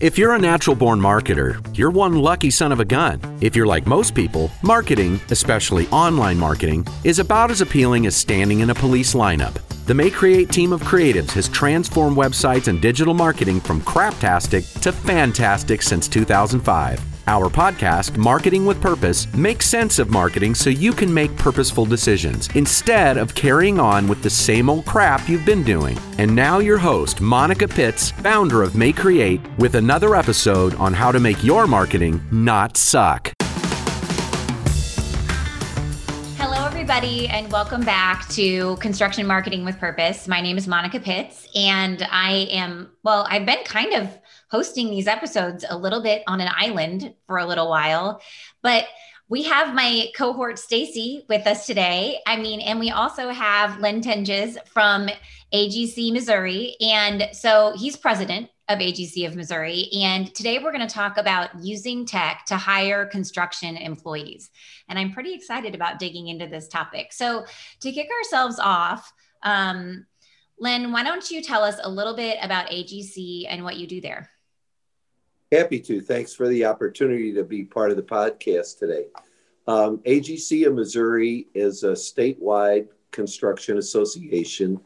If you're a natural born marketer, you're one lucky son of a gun. If you're like most people, marketing, especially online marketing, is about as appealing as standing in a police lineup. The May Create team of creatives has transformed websites and digital marketing from craptastic to fantastic since 2005. Our podcast, Marketing with Purpose, makes sense of marketing so you can make purposeful decisions instead of carrying on with the same old crap you've been doing. And now, your host, Monica Pitts, founder of May Create, with another episode on how to make your marketing not suck. Hello, everybody, and welcome back to Construction Marketing with Purpose. My name is Monica Pitts, and I am, well, I've been kind of hosting these episodes a little bit on an island for a little while. But we have my cohort Stacy with us today. I mean, and we also have Len Toenjes from AGC Missouri. And so he's president of AGC of Missouri. And today we're going to talk about using tech to hire construction employees. And I'm pretty excited about digging into this topic. So to kick ourselves off, um, Len, why don't you tell us a little bit about AGC and what you do there? Happy to. Thanks for the opportunity to be part of the podcast today. Um, AGC of Missouri is a statewide construction association.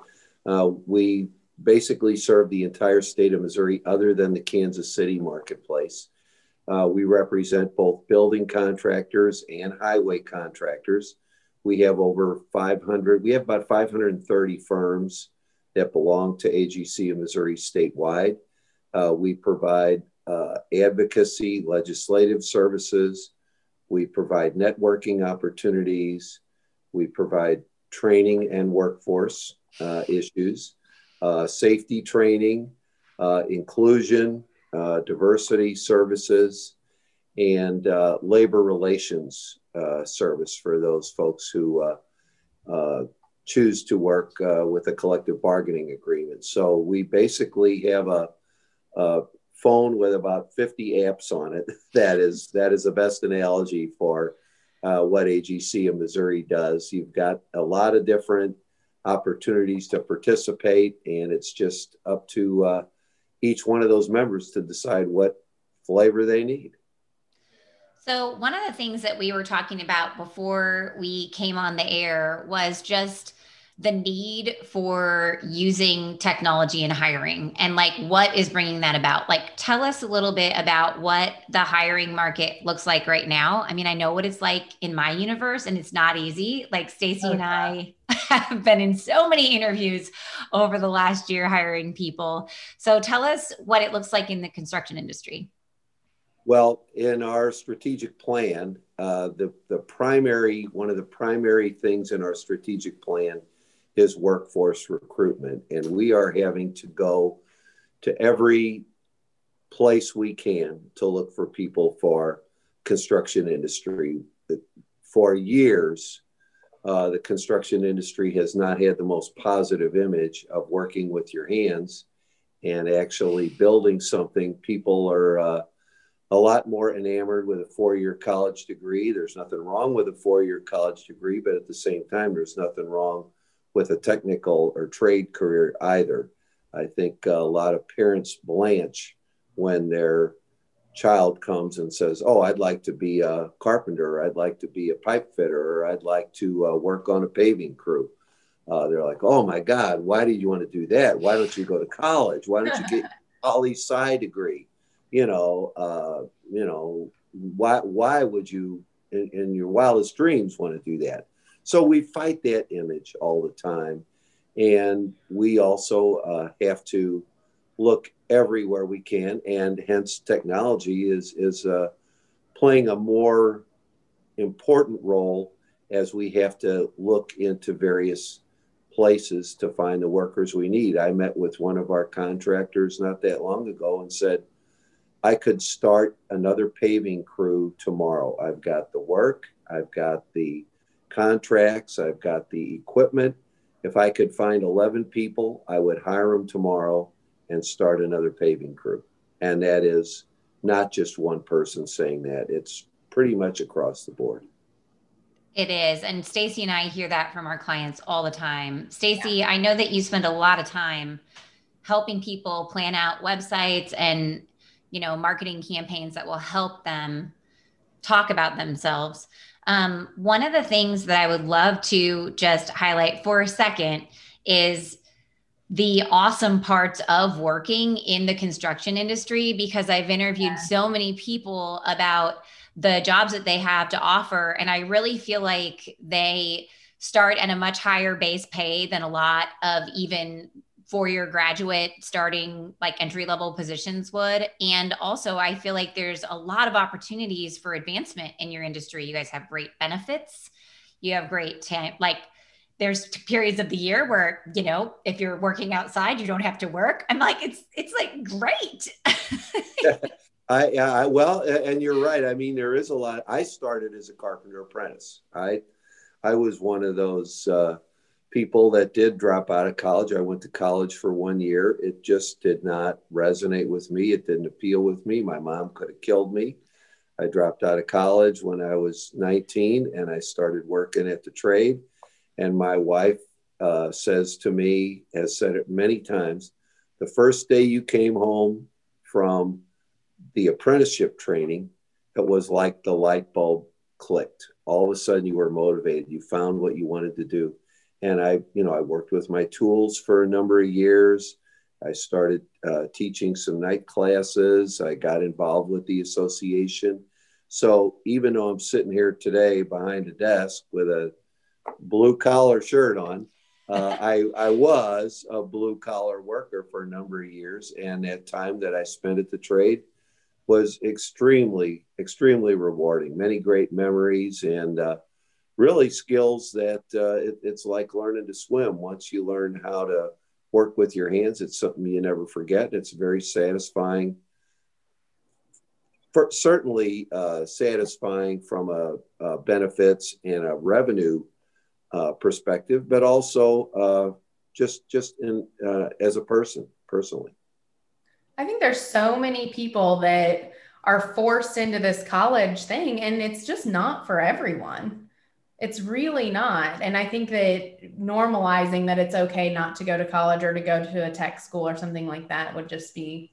Uh, we basically serve the entire state of Missouri, other than the Kansas City marketplace. Uh, we represent both building contractors and highway contractors. We have over 500, we have about 530 firms that belong to AGC of Missouri statewide. Uh, we provide uh, advocacy, legislative services. We provide networking opportunities. We provide training and workforce uh, issues, uh, safety training, uh, inclusion, uh, diversity services, and uh, labor relations service for those folks who choose to work with a collective bargaining agreement. So we basically have a, a phone with about 50 apps on it. That is that is the best analogy for uh, what AGC in Missouri does. You've got a lot of different opportunities to participate, and it's just up to uh, each one of those members to decide what flavor they need. So, one of the things that we were talking about before we came on the air was just the need for using technology in hiring and like what is bringing that about? Like tell us a little bit about what the hiring market looks like right now. I mean i know what it's like in my universe and it's not easy. Like stacy and i have been in so many interviews over the last year hiring people. So tell us what it looks like in the construction industry. Well in our strategic plan uh, the, the primary one of the primary things in our strategic plan his workforce recruitment. And we are having to go to every place we can to look for people for construction industry. For years, uh, the construction industry has not had the most positive image of working with your hands and actually building something. People are uh, a lot more enamored with a four year college degree. There's nothing wrong with a four year college degree, but at the same time, there's nothing wrong with a technical or trade career either. I think a lot of parents blanch when their child comes and says, Oh, I'd like to be a carpenter, or I'd like to be a pipe fitter, or I'd like to uh, work on a paving crew. Uh, they're like, Oh my God, why do you want to do that? Why don't you go to college? Why don't you get a poli sci degree? You know, uh, you know, why why would you in, in your wildest dreams want to do that? So we fight that image all the time. And we also uh, have to look everywhere we can. And hence, technology is, is uh, playing a more important role as we have to look into various places to find the workers we need. I met with one of our contractors not that long ago and said, I could start another paving crew tomorrow. I've got the work, I've got the contracts, I've got the equipment. If I could find 11 people, I would hire them tomorrow and start another paving crew. And that is not just one person saying that, it's pretty much across the board. It is. And Stacy and I hear that from our clients all the time. Stacy, yeah. I know that you spend a lot of time helping people plan out websites and you know, marketing campaigns that will help them talk about themselves. Um, one of the things that I would love to just highlight for a second is the awesome parts of working in the construction industry because I've interviewed yeah. so many people about the jobs that they have to offer. And I really feel like they start at a much higher base pay than a lot of even four year graduate starting like entry level positions would. And also, I feel like there's a lot of opportunities for advancement in your industry. You guys have great benefits. You have great time, like there's periods of the year where you know if you're working outside you don't have to work i'm like it's it's like great I, I well and you're right i mean there is a lot i started as a carpenter apprentice i i was one of those uh, people that did drop out of college i went to college for one year it just did not resonate with me it didn't appeal with me my mom could have killed me i dropped out of college when i was 19 and i started working at the trade and my wife uh, says to me, has said it many times, the first day you came home from the apprenticeship training, it was like the light bulb clicked. All of a sudden, you were motivated. You found what you wanted to do. And I, you know, I worked with my tools for a number of years. I started uh, teaching some night classes. I got involved with the association. So even though I'm sitting here today behind a desk with a blue collar shirt on. Uh, I, I was a blue collar worker for a number of years, and that time that I spent at the trade was extremely, extremely rewarding. Many great memories and uh, really skills that uh, it, it's like learning to swim. Once you learn how to work with your hands, it's something you never forget. It's very satisfying. For, certainly uh, satisfying from a, a benefits and a revenue uh, perspective, but also uh, just just in uh, as a person personally. I think there's so many people that are forced into this college thing, and it's just not for everyone. It's really not. And I think that normalizing that it's okay not to go to college or to go to a tech school or something like that would just be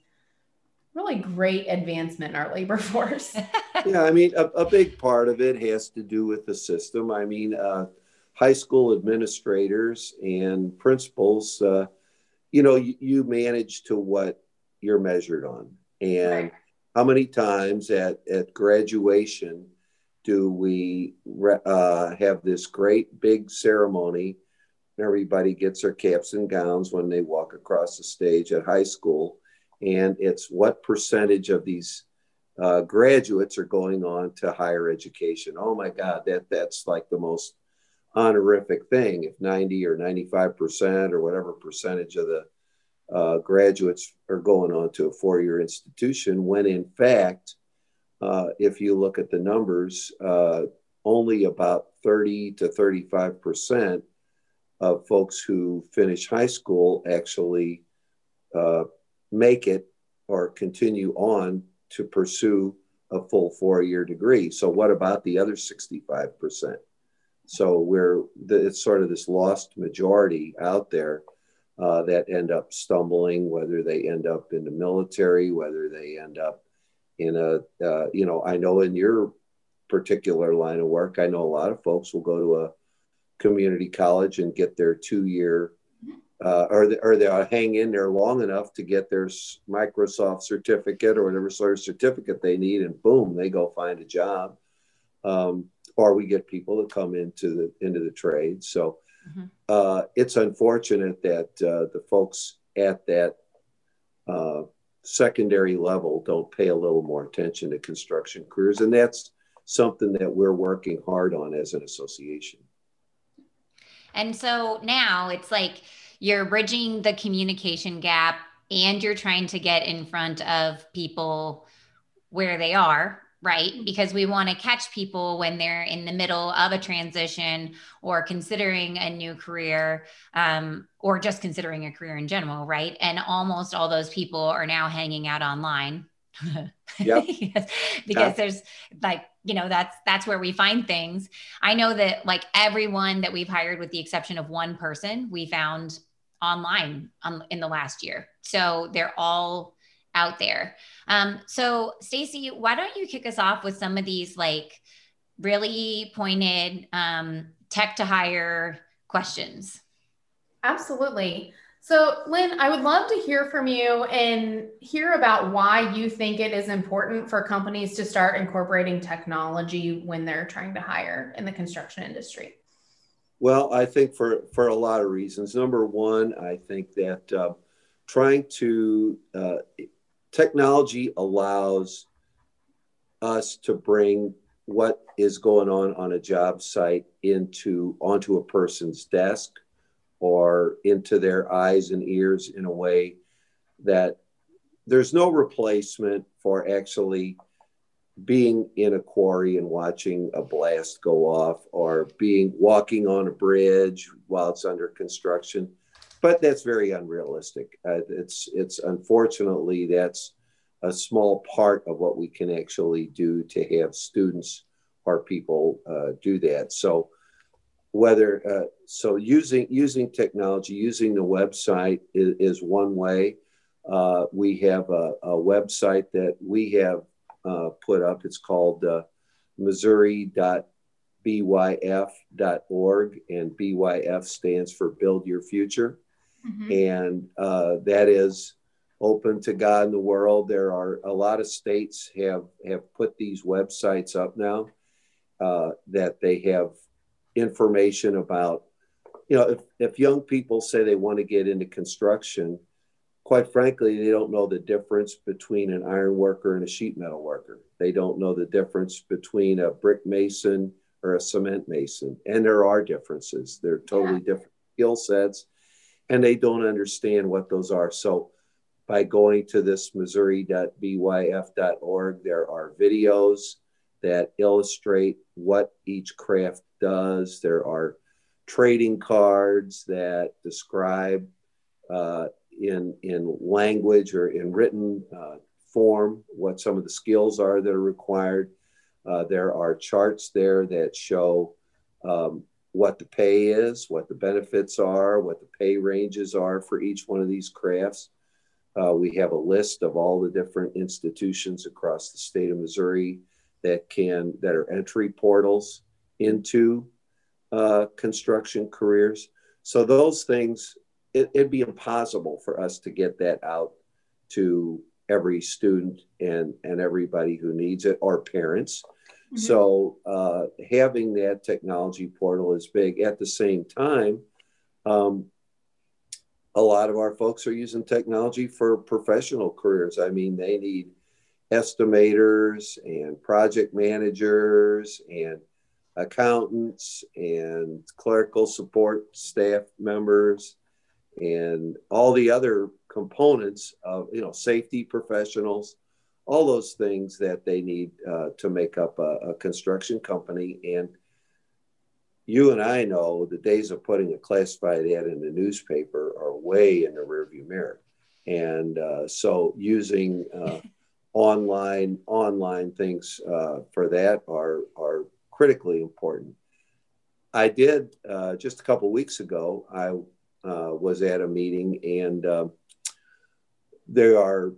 really great advancement in our labor force. yeah, I mean, a, a, big part of it has to do with the system. I mean, uh, high school administrators and principals, uh, you know, you, you, manage to what you're measured on. And right. how many times at, at graduation do we uh, have this great big ceremony? Everybody gets their caps and gowns when they walk across the stage at high school. And it's what percentage of these uh, graduates are going on to higher education. Oh my God, that that's like the most honorific thing if 90 or 95% or whatever percentage of the uh, graduates are going on to a four year institution, when in fact, uh, if you look at the numbers, uh, only about 30 to 35% of folks who finish high school actually uh, make it or continue on to pursue a full four year degree. So, what about the other 65%? So we're it's sort of this lost majority out there uh, that end up stumbling, whether they end up in the military, whether they end up in a uh, you know I know in your particular line of work, I know a lot of folks will go to a community college and get their two year uh, or, they, or they'll hang in there long enough to get their Microsoft certificate or whatever sort of certificate they need, and boom, they go find a job. Um, or we get people to come into the into the trade. So mm-hmm. uh, it's unfortunate that uh, the folks at that uh, secondary level don't pay a little more attention to construction careers, and that's something that we're working hard on as an association. And so now it's like you're bridging the communication gap and you're trying to get in front of people where they are right? Because we want to catch people when they're in the middle of a transition or considering a new career um, or just considering a career in general, right? And almost all those people are now hanging out online. Yeah. because, because there's like you know that's that's where we find things i know that like everyone that we've hired with the exception of one person we found online um, in the last year so they're all out there. Um, so, Stacy, why don't you kick us off with some of these like really pointed um, tech to hire questions? Absolutely. So, Len, I would love to hear from you and hear about why you think it is important for companies to start incorporating technology when they're trying to hire in the construction industry. Well, I think for, for a lot of reasons. Number one, I think that uh, trying to, uh, technology allows us to bring what is going on on a job site into onto a person's desk or into their eyes and ears in a way that there's no replacement for actually being in a quarry and watching a blast go off or being walking on a bridge while it's under construction but that's very unrealistic. Uh, it's it's unfortunately that's a small part of what we can actually do to have students or people uh, do that. So whether uh, so using using technology using the website is, is one way. Uh, we have a, a, website that we have uh, put up. It's called uh, missouri.byf.org and byf stands for build your future mm-hmm. and uh, that is open to god in the world there are a lot of states have have put these websites up now uh, that they have information about, you know, if, if young people say they want to get into construction, quite frankly, they don't know the difference between an iron worker and a sheet metal worker. They don't know the difference between a brick mason or a cement mason. And there are differences. They're totally yeah. different skill sets, and they don't understand what those are. So, by going to this missouri.byf.org, there are videos that illustrate what each craft does. There are trading cards that describe uh, in, in language or in written uh, form what some of the skills are that are required. Uh, there are charts there that show um, what the pay is, what the benefits are, what the pay ranges are for each one of these crafts. Uh, we have a list of all the different institutions across the state of Missouri that can that are entry portals into uh, construction careers. So those things, it, it'd be impossible for us to get that out to every student and and everybody who needs it or parents. Mm-hmm. So uh, having that technology portal is big. At the same time, um, a lot of our folks are using technology for professional careers. I mean, they need estimators and project managers and accountants and clerical support staff members and all the other components of you know safety professionals all those things that they need uh, to make up a, a, construction company and you and i know the days of putting a classified ad in the newspaper are way in the rearview mirror and uh, so using uh, online online things uh, for that are are critically important. I did uh, just a couple weeks ago. I uh, was at a meeting, and uh, there are,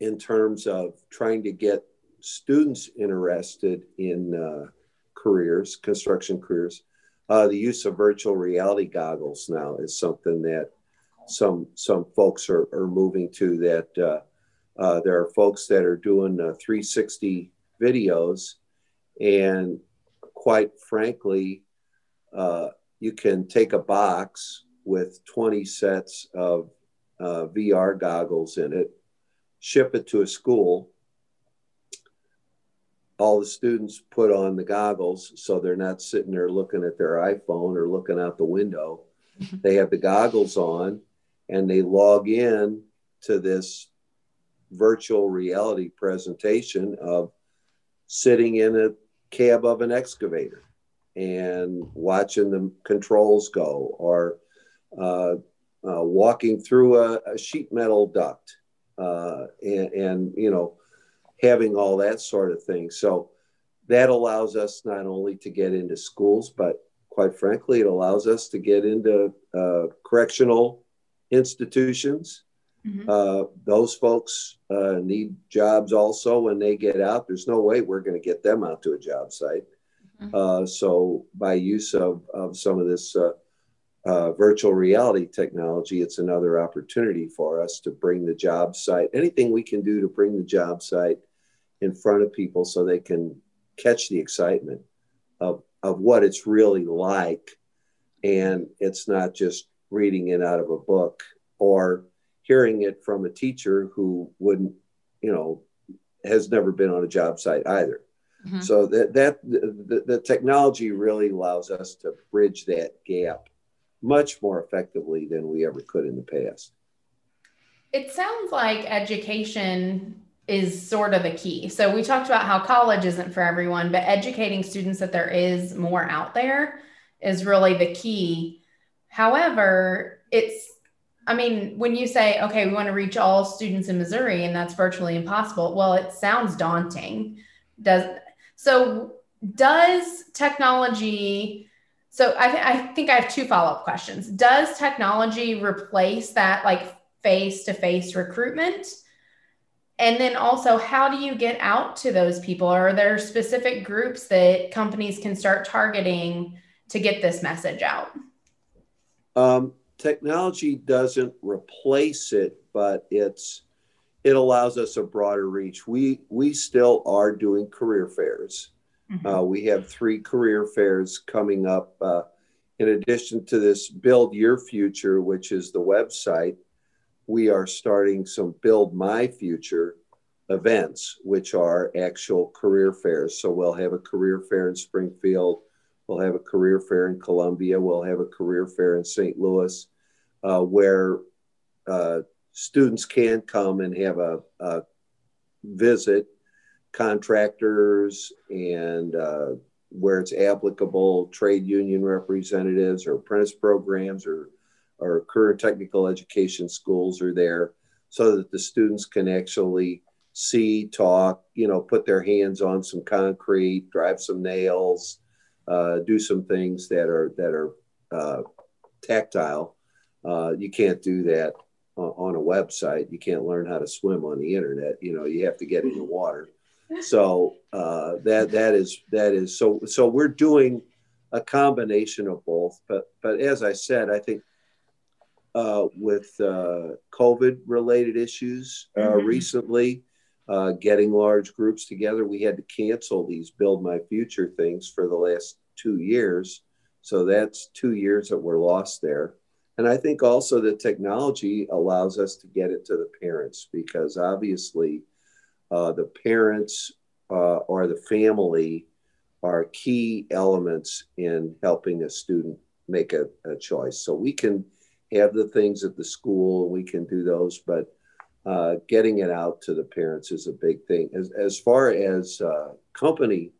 in terms of trying to get students interested in uh, careers, construction careers, uh, the use of virtual reality goggles now is something that some some folks are, are moving to. That uh, there are folks that are doing 360 videos and quite frankly, uh, you can take a box with 20 sets of uh, VR goggles in it, ship it to a school. All the students put on the goggles so they're not sitting there looking at their iPhone or looking out the window. Mm-hmm. They have the goggles on and they log in to this virtual reality presentation of sitting in a cab of an excavator and watching the controls go or uh, uh, walking through a, a, sheet metal duct uh, and, and, you know having all that sort of thing so that allows us not only to get into schools but quite frankly it allows us to get into uh, correctional institutions Mm-hmm. Uh, those folks uh, need jobs also when they get out. There's no way we're going to get them out to a job site. Mm-hmm. Uh, so, by use of, of some of this uh, virtual reality technology, it's another opportunity for us to bring the job site, anything we can do to bring the job site in front of people so they can catch the excitement of, of what it's really like. And it's not just reading it out of a book or hearing it from a teacher who wouldn't, you know, has never been on a job site either. Mm-hmm. So that that the, the technology really allows us to bridge that gap much more effectively than we ever could in the past. It sounds like education is sort of the key. So we talked about how college isn't for everyone, but educating students that there is more out there is really the key. However, it's I mean, when you say, okay, we want to reach all students in Missouri and that's virtually impossible, well, it sounds daunting. Does so does technology so I, th- I think I have two follow-up questions. Does technology replace that like face-to-face recruitment? And then also, how do you get out to those people? Are there specific groups that companies can start targeting to get this message out? Um, technology doesn't replace it, but it's it allows us a broader reach. We we still are doing career fairs. Mm-hmm. Uh, we have three career fairs coming up. Uh, in addition to this Build Your Future, which is the website, we are starting some Build My Future events, which are actual career fairs. So we'll have a career fair in Springfield. We'll have a career fair in Columbia. We'll have a career fair in St. Louis, uh, where uh, students can come and have a, a visit, contractors, and uh, where it's applicable, trade union representatives or apprentice programs or, or current technical education schools are there so that the students can actually see, talk, you know, put their hands on some concrete, drive some nails, uh, do some things that are that are uh, tactile. Uh, you can't do that on a website. You can't learn how to swim on the internet. You know, you have to get in the water. So uh, that that is that is so so we're doing a combination of both. But but as I said, I think uh, with uh, COVID related issues mm-hmm. recently, uh, getting large groups together. We had to cancel these Build My Future things for the last two years. So that's two years that were lost there. And I think also the technology allows us to get it to the parents because obviously uh, the parents uh, or the family are key elements in helping a student make a, a choice. So we can have the things at the school, we can do those, but uh, getting it out to the parents is a big thing. As, as far as uh, company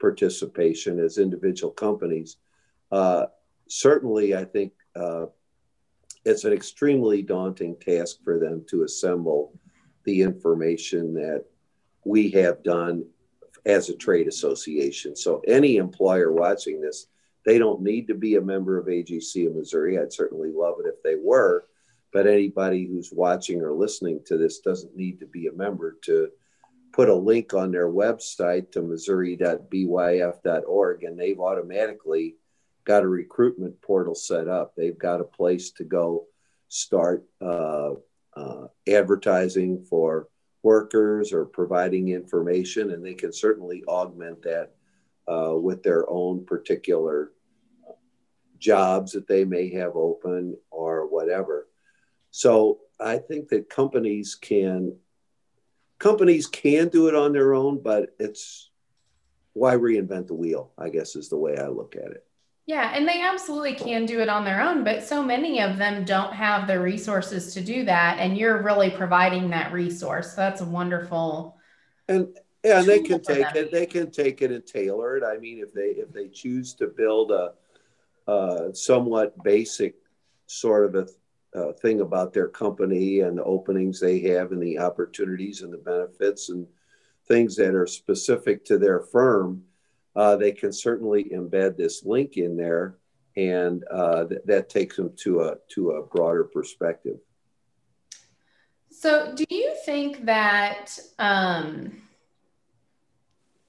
participation as individual companies, uh, certainly I think uh, it's an extremely daunting task for them to assemble the information that we have done as a trade association. So any employer watching this, they don't need to be a member of AGC of Missouri. I'd certainly love it if they were but anybody who's watching or listening to this doesn't need to be a member to put a link on their website to missouri.byf.org and they've automatically got a recruitment portal set up they've got a place to go start uh, uh, advertising for workers or providing information and they can certainly augment that uh, with their own particular jobs that they may have open or whatever so I think that companies can companies can do it on their own, but it's why reinvent the wheel, I guess is the way I look at it. Yeah, and they absolutely can do it on their own, but so many of them don't have the resources to do that. And you're really providing that resource. That's a wonderful and yeah, they can take it, they can take it and tailor it. I mean, if they if they choose to build a uh, somewhat basic sort of a uh, thing about their company and the openings they have and the opportunities and the benefits and things that are specific to their firm, uh, they can certainly embed this link in there, and uh, th- that takes them to a to a broader perspective. So, do you think that um,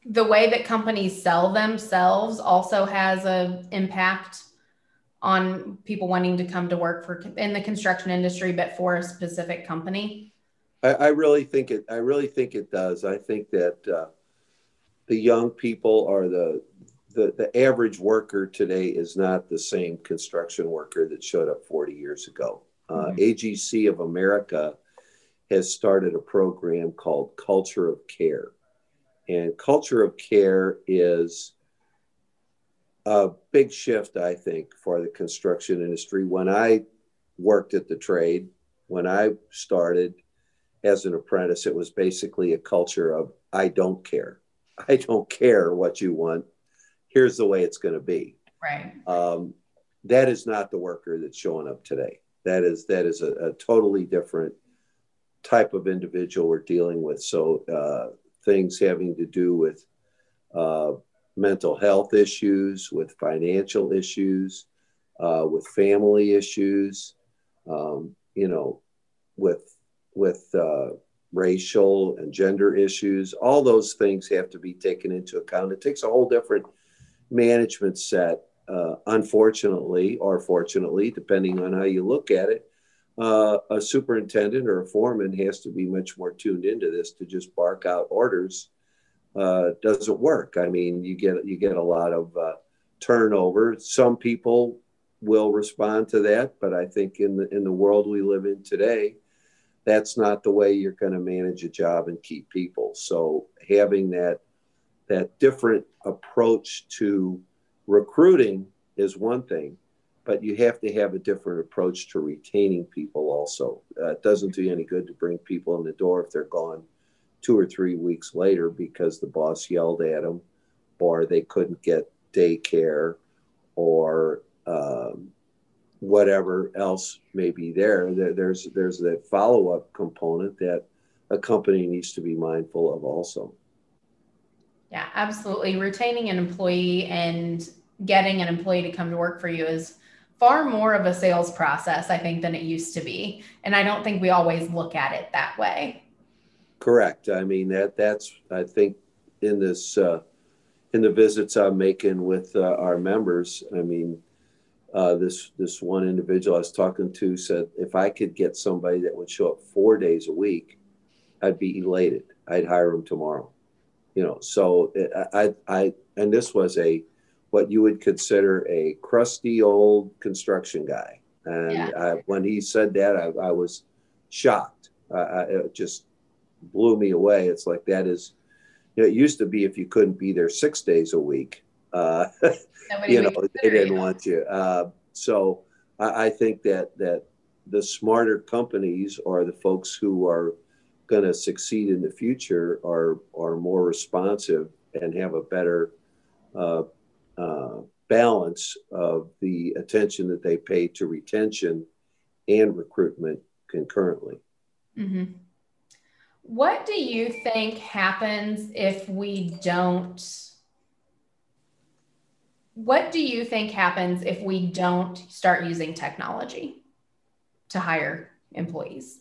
the way that companies sell themselves also has an impact on people wanting to come to work for in the construction industry, but for a specific company? I, I really think it. I really think it does. I think that uh, the young people are the, the the average worker today is not the same construction worker that showed up 40 years ago. Uh, mm-hmm. AGC of America has started a program called Culture of Care, and Culture of Care is a big shift, I think, for the construction industry. When I worked at the trade, when I started as an apprentice, it was basically a culture of I don't care. I don't care what you want. Here's the way it's going to be. Right. Um, that is not the worker that's showing up today. That is that is a, a totally different type of individual we're dealing with. So uh, things having to do with uh, mental health issues, with financial issues, uh, with family issues, um, you know, with with uh, racial and gender issues. All those things have to be taken into account. It takes a whole different management set, uh, unfortunately or fortunately, depending on how you look at it. Uh, a superintendent or a foreman has to be much more tuned into this to just bark out orders uh, doesn't work. I mean, you get you get a lot of uh, turnover. Some people will respond to that, but I think in the in the world we live in today, that's not the way you're going to manage a job and keep people. So having that that different approach to recruiting is one thing, but you have to have a different approach to retaining people also. Uh, it doesn't do you any good to bring people in the door if they're gone two or three weeks later because the boss yelled at them or they couldn't get daycare or um, whatever else may be there. there there's there's that follow-up component that a company needs to be mindful of also yeah absolutely retaining an employee and getting an employee to come to work for you is far more of a sales process i think than it used to be and i don't think we always look at it that way Correct. I mean that that's I think in this uh, in the visits I'm making with uh, our members. I mean, uh, this this one individual I was talking to said if I could get somebody that would show up four days a week, I'd be elated. I'd hire them tomorrow. You know, so I I and this was a what you would consider a crusty old construction guy, and yeah. I, when he said that, I, I was shocked. I, just blew me away. It's like that is, you know, it used to be if you couldn't be there six days a week, uh, you know, they didn't want you. Uh, so I, I, think that that the smarter companies or the folks who are going to succeed in the future are are more responsive and have a better uh, uh, balance of the attention that they pay to retention and recruitment concurrently. Mm-hmm. What do you think happens if we don't? What do you think happens if we don't start using technology to hire employees?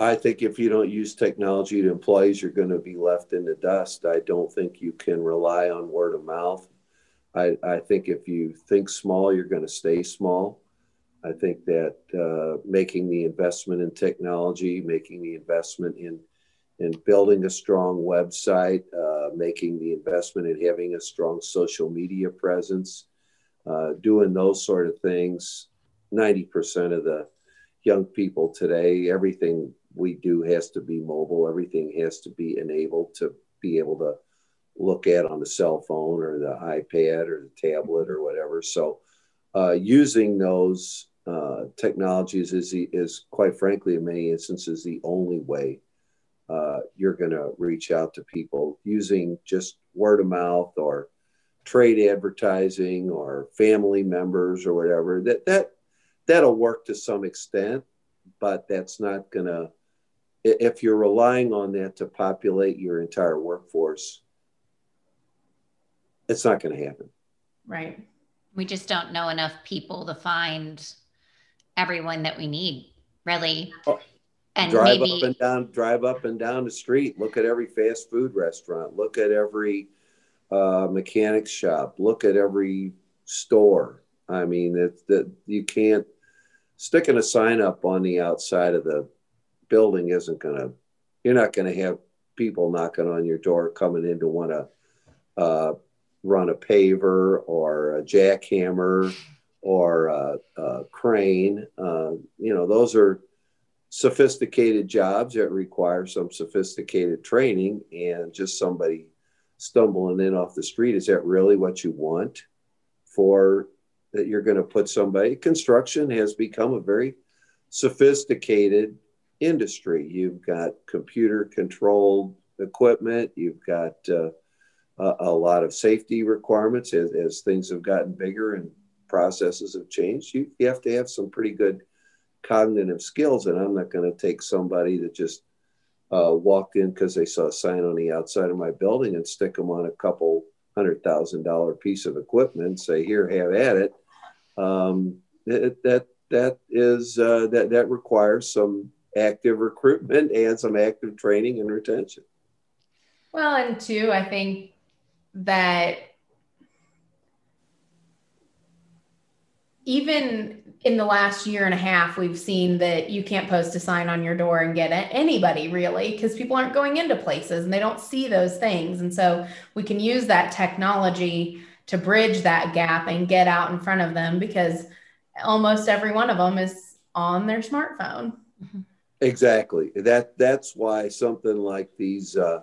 I think if you don't use technology to employees, you're going to be left in the dust. I don't think you can rely on word of mouth. I, I think if you think small, you're going to stay small. I think that uh, making the investment in technology, making the investment in in building a strong website, uh, making the investment in having a strong social media presence, uh, doing those sort of things. Ninety percent of the young people today, everything we do has to be mobile. Everything has to be enabled to be able to look at on the cell phone or the iPad or the tablet or whatever. So, uh, using those uh, technologies is, is quite frankly, in many instances, the only way uh, you're going to reach out to people using just word of mouth or trade advertising or family members or whatever. That that that'll work to some extent, but that's not going to. If you're relying on that to populate your entire workforce, it's not going to happen. Right. We just don't know enough people to find everyone that we need, really. Oh, and drive maybe up and down, drive up and down the street. Look at every fast food restaurant. Look at every uh, mechanic shop. Look at every store. I mean, it's that you can't sticking a sign up on the outside of the building isn't going to. You're not going to have people knocking on your door coming in to want to uh, run a paver or a jackhammer or a, a crane. Uh, you know, those are sophisticated jobs that require some sophisticated training and just somebody stumbling in off the street. Is that really what you want for that you're going to put somebody? Construction has become a very sophisticated industry. You've got computer controlled equipment. You've got uh, a, a, lot of safety requirements. As, as, things have gotten bigger and processes have changed you, you have to have some pretty good cognitive skills, and I'm not going to take somebody that just uh, walked in because they saw a sign on the outside of my building and stick them on a couple hundred thousand dollar piece of equipment say, "Here, have at it." Um, that that that is uh, that that requires some active recruitment and some active training and retention. Well, and two, I think that even in the last year and a half, we've seen that you can't post a sign on your door and get anybody really because people aren't going into places and they don't see those things. And so we can use that technology to bridge that gap and get out in front of them because almost every one of them is on their smartphone. Exactly. That that's why something like these uh,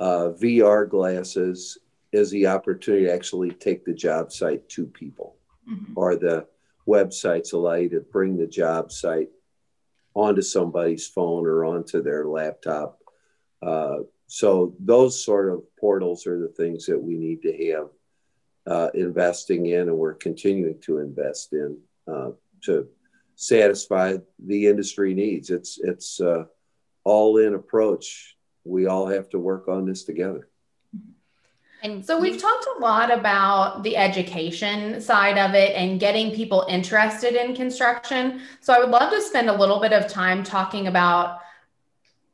uh, VR glasses is the opportunity to actually take the job site to people mm-hmm. or the websites allow you to bring the job site onto somebody's phone or onto their laptop. Uh, so those sort of portals are the things that we need to have uh, investing in, and we're continuing to invest in uh, to satisfy the industry needs. It's it's uh, all in approach. We all have to work on this together. And so we've talked a lot about the education side of it and getting people interested in construction. So I would love to spend a little bit of time talking about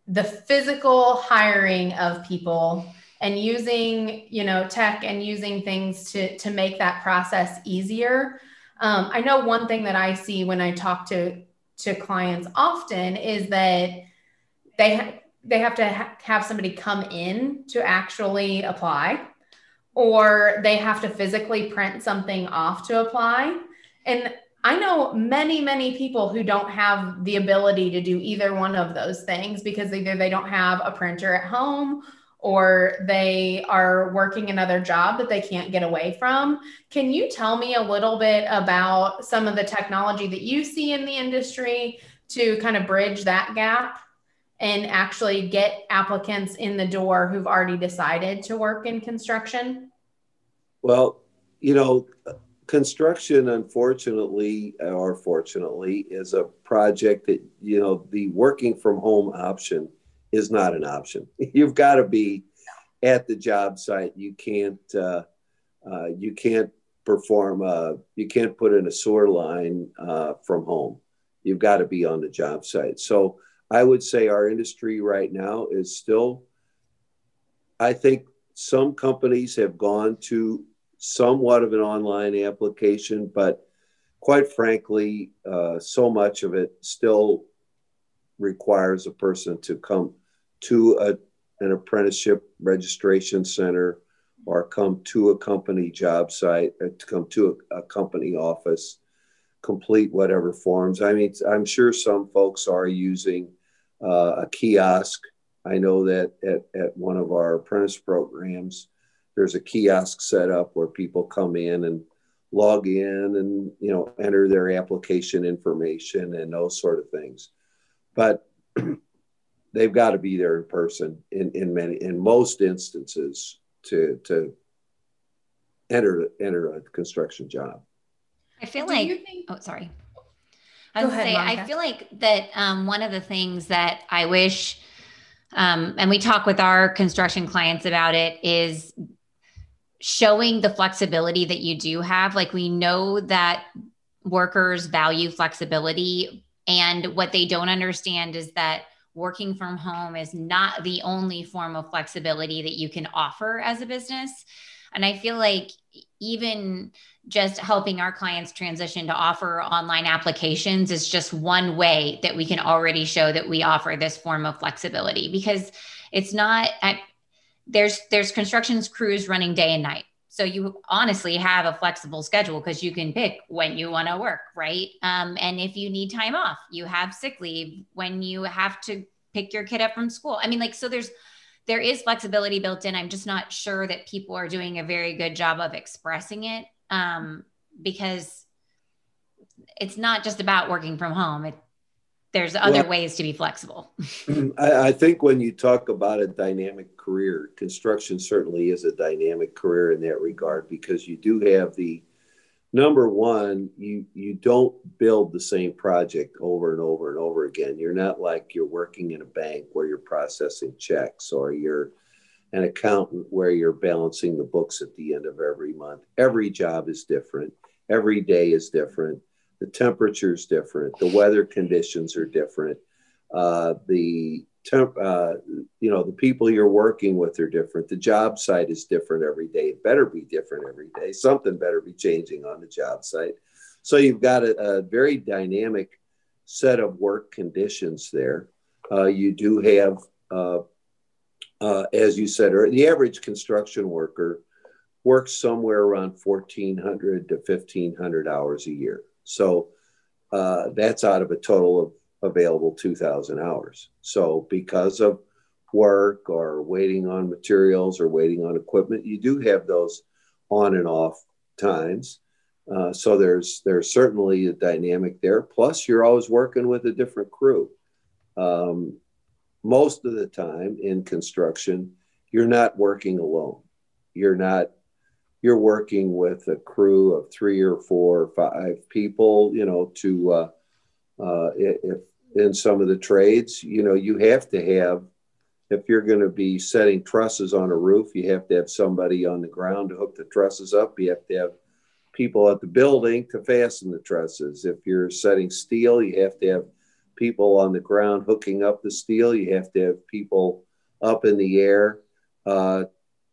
the physical hiring of people and using, you know, tech and using things to to make that process easier. Um, I know one thing that I see when I talk to to clients often is that they ha- they have to ha- have somebody come in to actually apply or they have to physically print something off to apply. And I know many, many people who don't have the ability to do either one of those things because either they don't have a printer at home or they are working another job that they can't get away from. Can you tell me a little bit about some of the technology that you see in the industry to kind of bridge that gap and actually get applicants in the door who've already decided to work in construction? Well, you know, construction, unfortunately or fortunately, is a project that, you know, the working from home option is not an option. You've got to be at the job site. You can't, uh, uh, you can't perform, a, you can't put in a sewer line uh, from home. You've got to be on the job site. So I would say our industry right now is still, I think some companies have gone to somewhat of an online application, but quite frankly, uh, so much of it still requires a person to come to a, an apprenticeship registration center or come to a company job site or to come to a, a company office complete whatever forms. I mean i'm sure some folks are using uh, a kiosk. I know that at, at one of our apprentice programs there's a kiosk set up where people come in and log in and you know enter their application information and those sort of things. But they've got to be there in person in, in many in most instances to to enter enter a construction job. I feel Do like think- oh sorry i was say Monica. i feel like that um, one of the things that i wish um, and we talk with our construction clients about it is showing the flexibility that you do have like we know that workers value flexibility And what they don't understand is that working from home is not the only form of flexibility that you can offer as a business. And I feel like even just helping our clients transition to offer online applications is just one way that we can already show that we offer this form of flexibility because it's not at, there's there's construction crews running day and night. So you honestly have a flexible schedule because you can pick when you want to work right? Um, and if you need time off you have sick leave when you have to pick your kid up from school. I mean like so there's there is flexibility built in. I'm just not sure that people are doing a very good job of expressing it um, because it's not just about working from home. It, there's other well, ways to be flexible. I, I, think when you talk about a dynamic career, construction certainly is a dynamic career in that regard because you do have the number one, you you don't build the same project over and over and over again. You're not like you're working in a bank where you're processing checks or you're an accountant where you're balancing the books at the end of every month. Every job is different. Every day is different. The temperature is different. The weather conditions are different. Uh, the temp, uh, you know, the people you're working with are different. The job site is different every day. It better be different every day. Something better be changing on the job site. So you've got a, a very dynamic set of work conditions there. Uh, you do have, uh, as you said, the average construction worker works somewhere around 1,400 to 1,500 hours a year. So uh, that's out of a total of available 2,000 hours. So, because of work or waiting on materials or waiting on equipment, you do have those on and off times. Uh, so there's there's certainly a dynamic there. Plus, you're always working with a different crew. Um, most of the time in construction, you're not working alone. You're not. You're working with a crew of three or four or five people. You know, to uh, uh, if in some of the trades. You know, you have to have, if you're going to be setting trusses on a roof, you have to have somebody on the ground to hook the trusses up. You have to have people at the building to fasten the trusses. If you're setting steel, you have to have people on the ground hooking up the steel. You have to have people up in the air uh,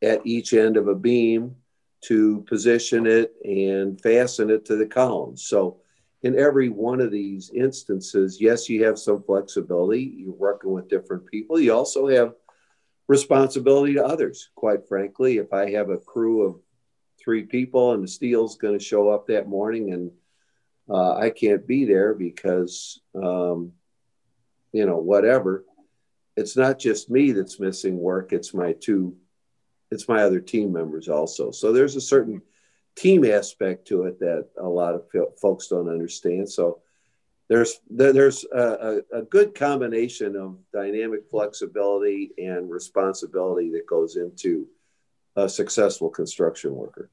at each end of a beam to position it and fasten it to the columns. So in every one of these instances, yes, you have some flexibility. You're working with different people. You also have responsibility to others, quite frankly. If I have a crew of three people and the steel's going to show up that morning and uh, I can't be there because, um, you know, whatever, it's not just me that's missing work. It's my two, it's my other team members also. So there's a certain team aspect to it that a lot of folks don't understand. So there's there's a, a, good combination of dynamic flexibility and responsibility that goes into a successful construction worker.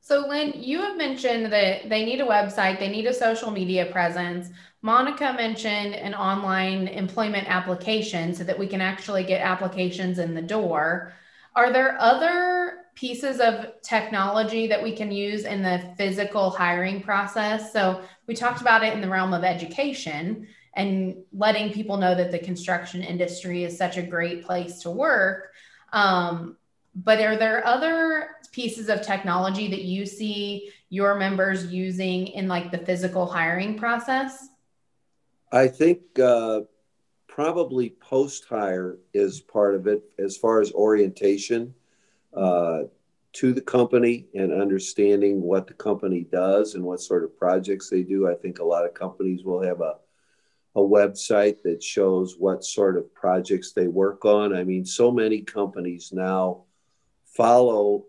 So, Len, you have mentioned that they need a website, they need a social media presence. Monica mentioned an online employment application so that we can actually get applications in the door. Are there other pieces of technology that we can use in the physical hiring process. So we talked about it in the realm of education and letting people know that the construction industry is such a great place to work. Um, but are there other pieces of technology that you see your members using in like the physical hiring process? I think uh, probably post hire is part of it as far as orientation uh, to the company and understanding what the company does and what sort of projects they do. I think a lot of companies will have a a website that shows what sort of projects they work on. I mean, so many companies now follow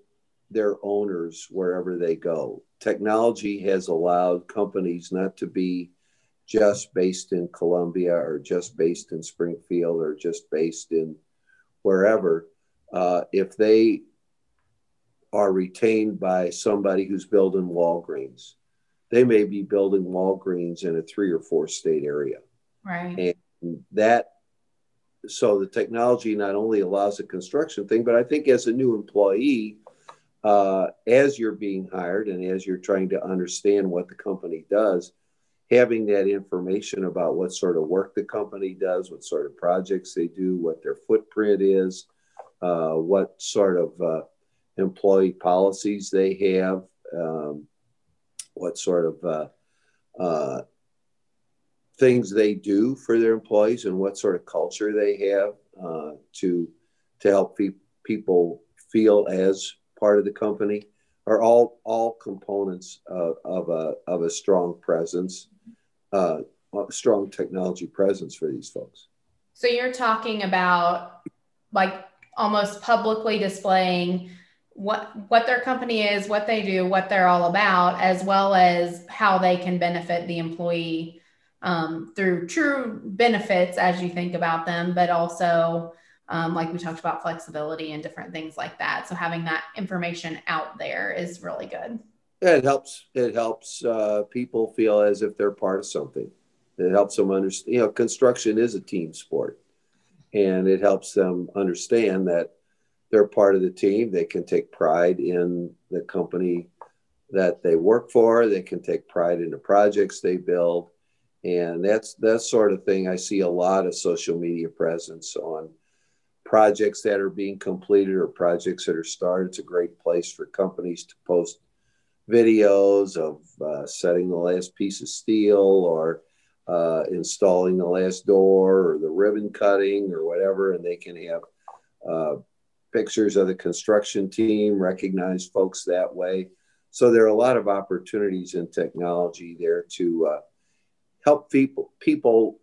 their owners wherever they go. Technology has allowed companies not to be just based in Columbia or just based in Springfield or just based in wherever. Uh, if they are retained by somebody who's building Walgreens. They may be building Walgreens in a three or four state area. Right. And that, so the technology not only allows a construction thing, but I think as a new employee, uh, as you're being hired and as you're trying to understand what the company does, having that information about what sort of work the company does, what sort of projects they do, what their footprint is, uh, what sort of uh, employee policies they have, um, what sort of uh, uh things they do for their employees, and what sort of culture they have uh, to to help pe- people feel as part of the company are all all components of, of a of a strong presence, uh, strong technology presence for these folks. So you're talking about like almost publicly displaying what what their company is, what they do, what they're all about, as well as how they can benefit the employee um, through true benefits as you think about them, but also um, like we talked about flexibility and different things like that. So having that information out there is really good. It helps. It helps uh, people feel as if they're part of something. It helps them understand. You know, construction is a team sport, and it helps them understand that they're part of the team. They can take pride in the company that they work for. They can take pride in the projects they build, and that's that sort of thing. I see a lot of social media presence on projects that are being completed or projects that are started. It's a great place for companies to post videos of uh, setting the last piece of steel or uh, installing the last door or the ribbon cutting or whatever, and they can have uh, pictures of the construction team, recognize folks that way. So there are a lot of opportunities in technology there to uh, help people people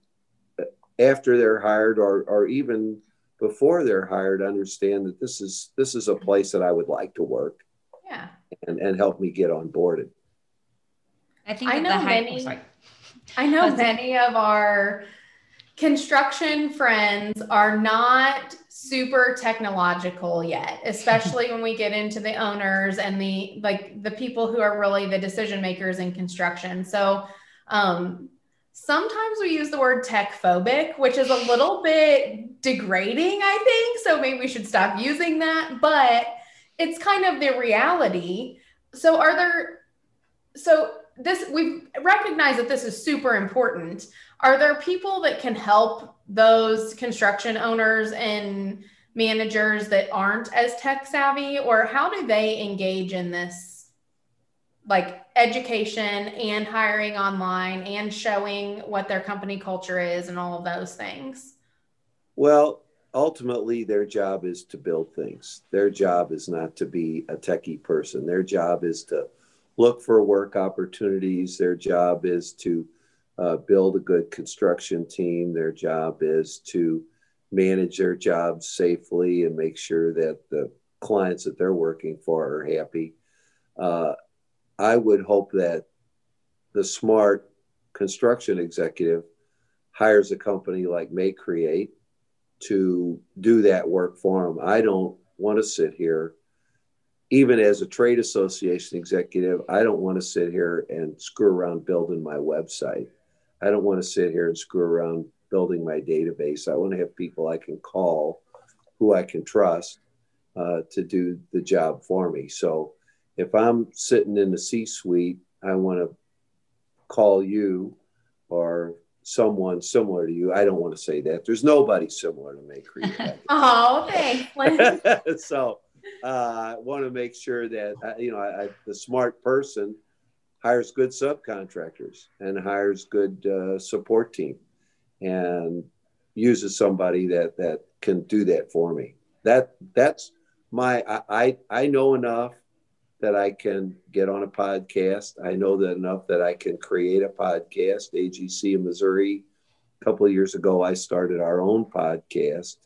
after they're hired or, or even before they're hired understand that this is this is a place that I would like to work. Yeah. And and help me get on boarded. I think I know high, many. Oh, I know many of our construction friends are not super technological yet especially when we get into the owners and the like the people who are really the decision makers in construction so um, sometimes we use the word tech phobic, which is a little bit degrading, I think. So maybe we should stop using that, but it's kind of the reality. So, are there, so this, we recognize that this is super important. Are there people that can help those construction owners and managers that aren't as tech savvy, or how do they engage in this? Like education and hiring online and showing what their company culture is and all of those things? Well, ultimately, their job is to build things. Their job is not to be a techie person. Their job is to look for work opportunities. Their job is to uh, build a good construction team. Their job is to manage their jobs safely and make sure that the clients that they're working for are happy. Uh, I would hope that the smart construction executive hires a company like MayeCreate to do that work for them. I don't want to sit here, even as a trade association executive, I don't want to sit here and screw around building my website. I don't want to sit here and screw around building my database. I want to have people I can call who I can trust uh, to do the job for me. So if I'm sitting in the C suite, I want to call you or someone similar to you. I don't want to say that. There's nobody similar to me. oh, thanks. so uh, I want to make sure that, uh, you know, I, I, the smart person hires good subcontractors and hires good uh, support team and uses somebody that, that can do that for me. That that's my, I, I, I know enough that I can get on a podcast. I know that enough that I can create a podcast. AGC in Missouri, a couple of years ago, I started our own podcast,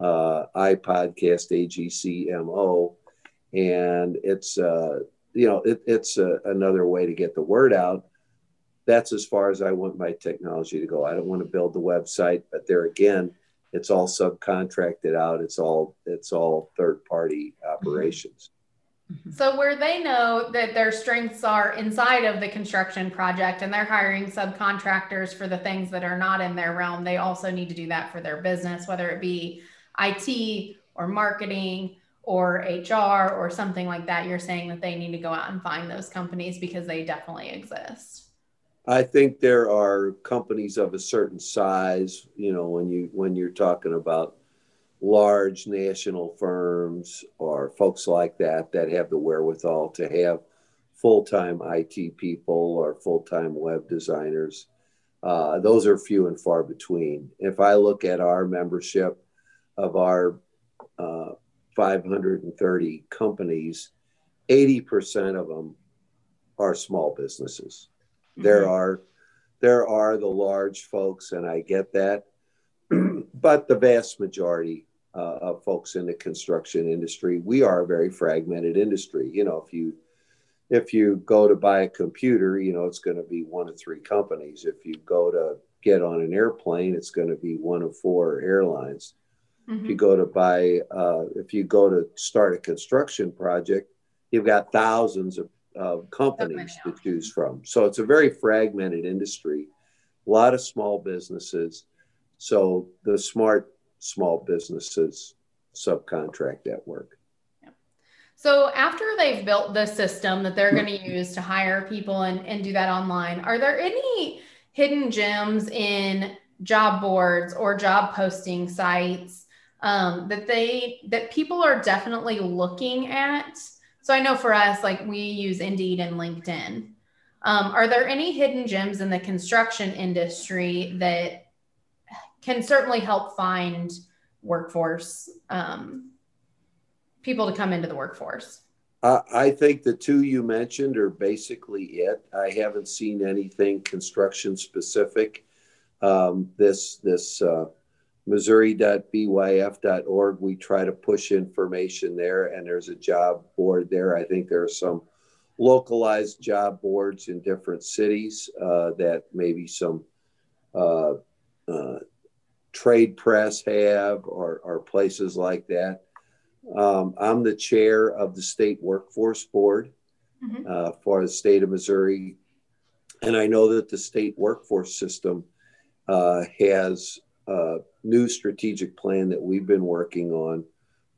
uh, I podcast AGCMO, and it's uh, you know it, it's uh, another way to get the word out. That's as far as I want my technology to go. I don't want to build the website, but there again, it's all subcontracted out. It's all it's all third party operations. Mm-hmm. Mm-hmm. So, where they know that their strengths are inside of the construction project and they're hiring subcontractors for the things that are not in their realm, they also need to do that for their business, whether it be IT or marketing or HR or something like that. You're saying that they need to go out and find those companies because they definitely exist. I think there are companies of a certain size, you know, when you when you're talking about large national firms or folks like that that have the wherewithal to have full-time IT people or full-time web designers. Uh, those are few and far between. If I look at our membership of our uh, 530 companies, 80% of them are small businesses. Mm-hmm. There are there are the large folks, and I get that, but the vast majority uh, of folks in the construction industry, we are a very fragmented industry. You know, if you if you go to buy a computer, you know it's going to be one of three companies. If you go to get on an airplane, it's going to be one of four airlines. Mm-hmm. If you go to buy, uh, if you go to start a construction project, you've got thousands of of companies to choose from. So it's a very fragmented industry, a lot of small businesses. So the smart small businesses subcontract that work. So after they've built the system that they're going to use to hire people and, and do that online, are there any hidden gems in job boards or job posting sites um, that they that people are definitely looking at so I know for us, like we use Indeed and LinkedIn. Um, are there any hidden gems in the construction industry that can certainly help find workforce um, people to come into the workforce? Uh, I think the two you mentioned are basically it. I haven't seen anything construction specific. Um, this this uh, missouri.byf.org. We try to push information there, and there's a job board there. I think there are some localized job boards in different cities uh, that maybe some uh, uh, trade press have or, or places like that. Um, I'm the chair of the state workforce board mm-hmm. Uh, for the state of Missouri. And I know that the state workforce system uh, has a new strategic plan that we've been working on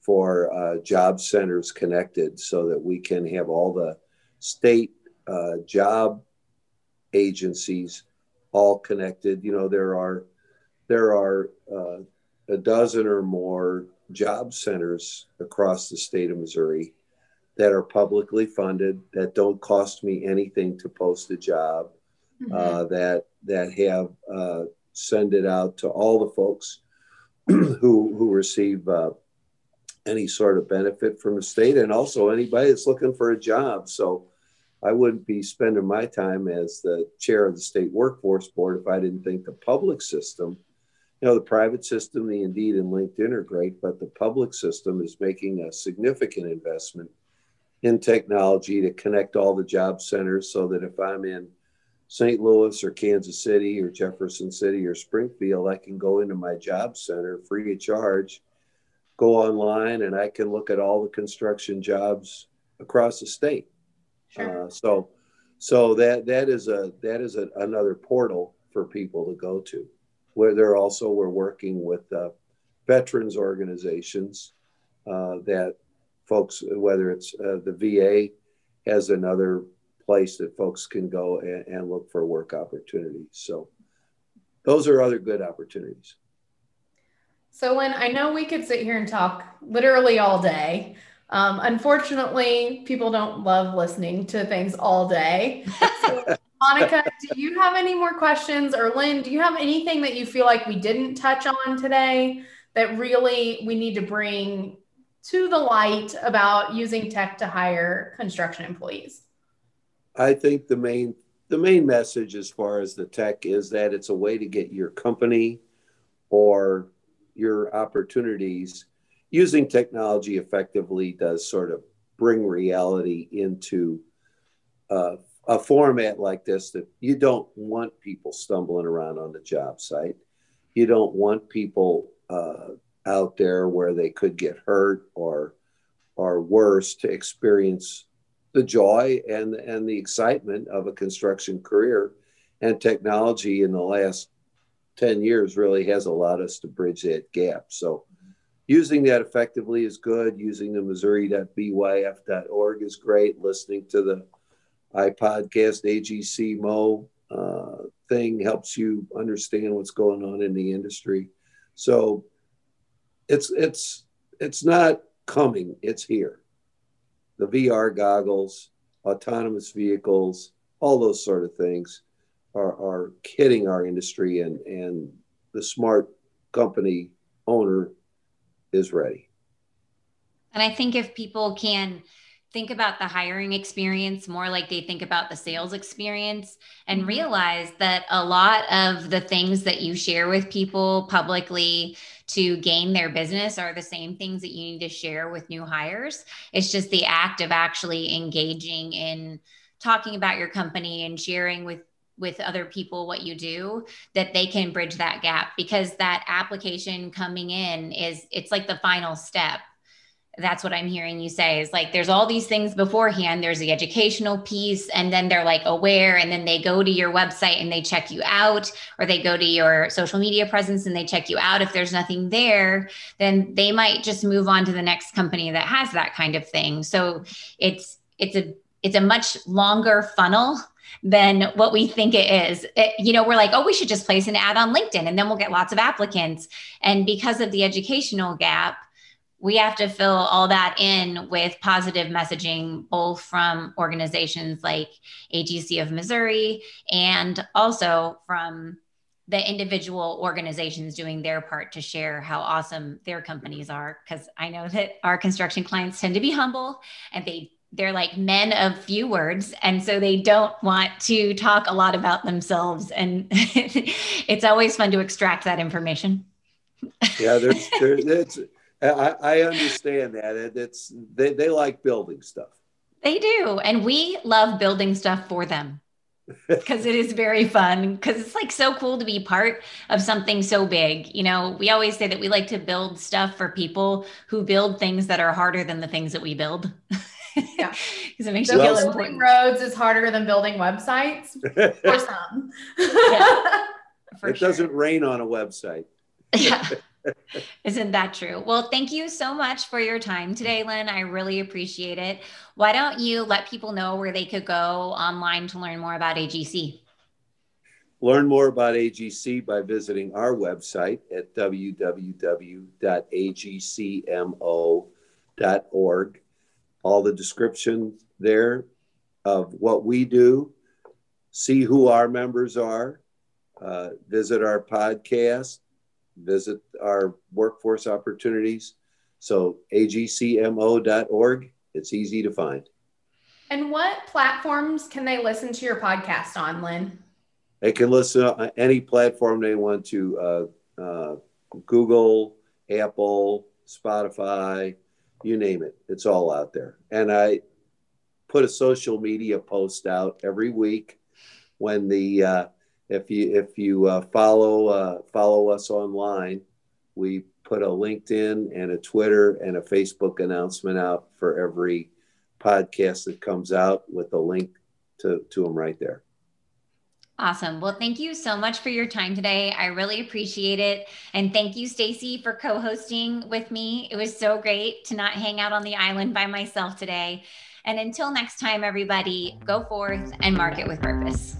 for uh, job centers connected so that we can have all the state uh, job agencies all connected. You know, there are there are uh, a dozen or more job centers across the state of Missouri that are publicly funded that don't cost me anything to post a job mm-hmm. uh, that that have uh, send it out to all the folks who who receive uh, any sort of benefit from the state, and also anybody that's looking for a job. So, I wouldn't be spending my time as the chair of the state workforce board if I didn't think the public system, you know, the private system, the Indeed and LinkedIn are great, but the public system is making a significant investment in technology to connect all the job centers so that if I'm in St. Louis or Kansas City or Jefferson City or Springfield, I can go into my job center free of charge, go online, and I can look at all the construction jobs across the state. Sure. Uh, so, so that that is a that is a, another portal for people to go to. Where they're also we're working with uh, veterans organizations uh, that folks, whether it's uh, the VA has another place that folks can go and, and look for work opportunities. So those are other good opportunities. So, Len, I know we could sit here and talk literally all day. Um, unfortunately, people don't love listening to things all day. So, Monica, do you have any more questions? Or Len, do you have anything that you feel like we didn't touch on today that really we need to bring to the light about using tech to hire construction employees? I think the main the main message as far as the tech is that it's a way to get your company or your opportunities using technology effectively does sort of bring reality into uh, a format like this that you don't want people stumbling around on the job site. You don't want people uh, out there where they could get hurt or or worse to experience the joy and and the excitement of a construction career. And technology in the last 10 years really has allowed us to bridge that gap. So using that effectively is good. Using the missouri.byf.org is great. Listening to the ipodcast agc mo uh, thing helps you understand what's going on in the industry. So it's it's it's not coming; it's here. The VR goggles, autonomous vehicles, all those sort of things are, are hitting our industry, and and the smart company owner is ready. And I think if people can think about the hiring experience more like they think about the sales experience and mm-hmm. realize that a lot of the things that you share with people publicly to gain their business are the same things that you need to share with new hires. It's just the act of actually engaging in talking about your company and sharing with with other people what you do that they can bridge that gap because that application coming in is it's like the final step that's what I'm hearing you say is like there's all these things beforehand. There's the educational piece, and then they're like aware, and then they go to your website and they check you out, or they go to your social media presence and they check you out. If there's nothing there, then they might just move on to the next company that has that kind of thing. So it's it's a it's a much longer funnel than what we think it is. It, you know, we're like, oh, we should just place an ad on LinkedIn and then we'll get lots of applicants. And because of the educational gap, we have to fill all that in with positive messaging, both from organizations like AGC of Missouri and also from the individual organizations doing their part to share how awesome their companies are. Because I know that our construction clients tend to be humble and they they're like men of few words. And so they don't want to talk a lot about themselves. And it's always fun to extract that information. Yeah there's, there's it's I, I understand that. It's they, they like building stuff. They do. And we love building stuff for them. Because it is very fun. Because it's like so cool to be part of something so big. You know we always say that we like to build stuff for people who build things that are harder than the things that we build. Yeah. Because it makes you feel important. roads is harder than building websites? For some. Yeah, for it sure. doesn't rain on a website. Yeah Isn't that true? Well, thank you so much for your time today, Len. I really appreciate it. Why don't you let people know where they could go online to learn more about AGC? Learn more about AGC by visiting our website at www.agcmo.org. All the description there of what we do, see who our members are, uh, visit our podcast, visit our workforce opportunities. So agcmo.org, it's easy to find. And what platforms can they listen to your podcast on, Len? They can listen on any platform they want to uh, uh, Google, Apple, Spotify, you name it. It's all out there. And I put a social media post out every week when the uh, if you if you uh, follow uh, follow us online, we put a LinkedIn and a Twitter and a Facebook announcement out for every podcast that comes out with a link to to them right there. Awesome. Well, thank you so much for your time today. I really appreciate it. And thank you, Stacy, for co-hosting with me. It was so great to not hang out on the island by myself today. And until next time, everybody, go forth and market with purpose.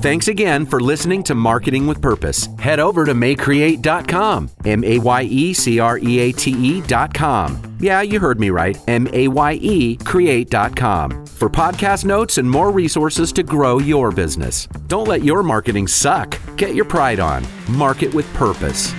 Thanks again for listening to Marketing with Purpose. Head over to mayecreate.com, M A Y E C R E A T E.com. Yeah, you heard me right, M A Y E create.com for podcast notes and more resources to grow your business. Don't let your marketing suck. Get your pride on. Market with Purpose.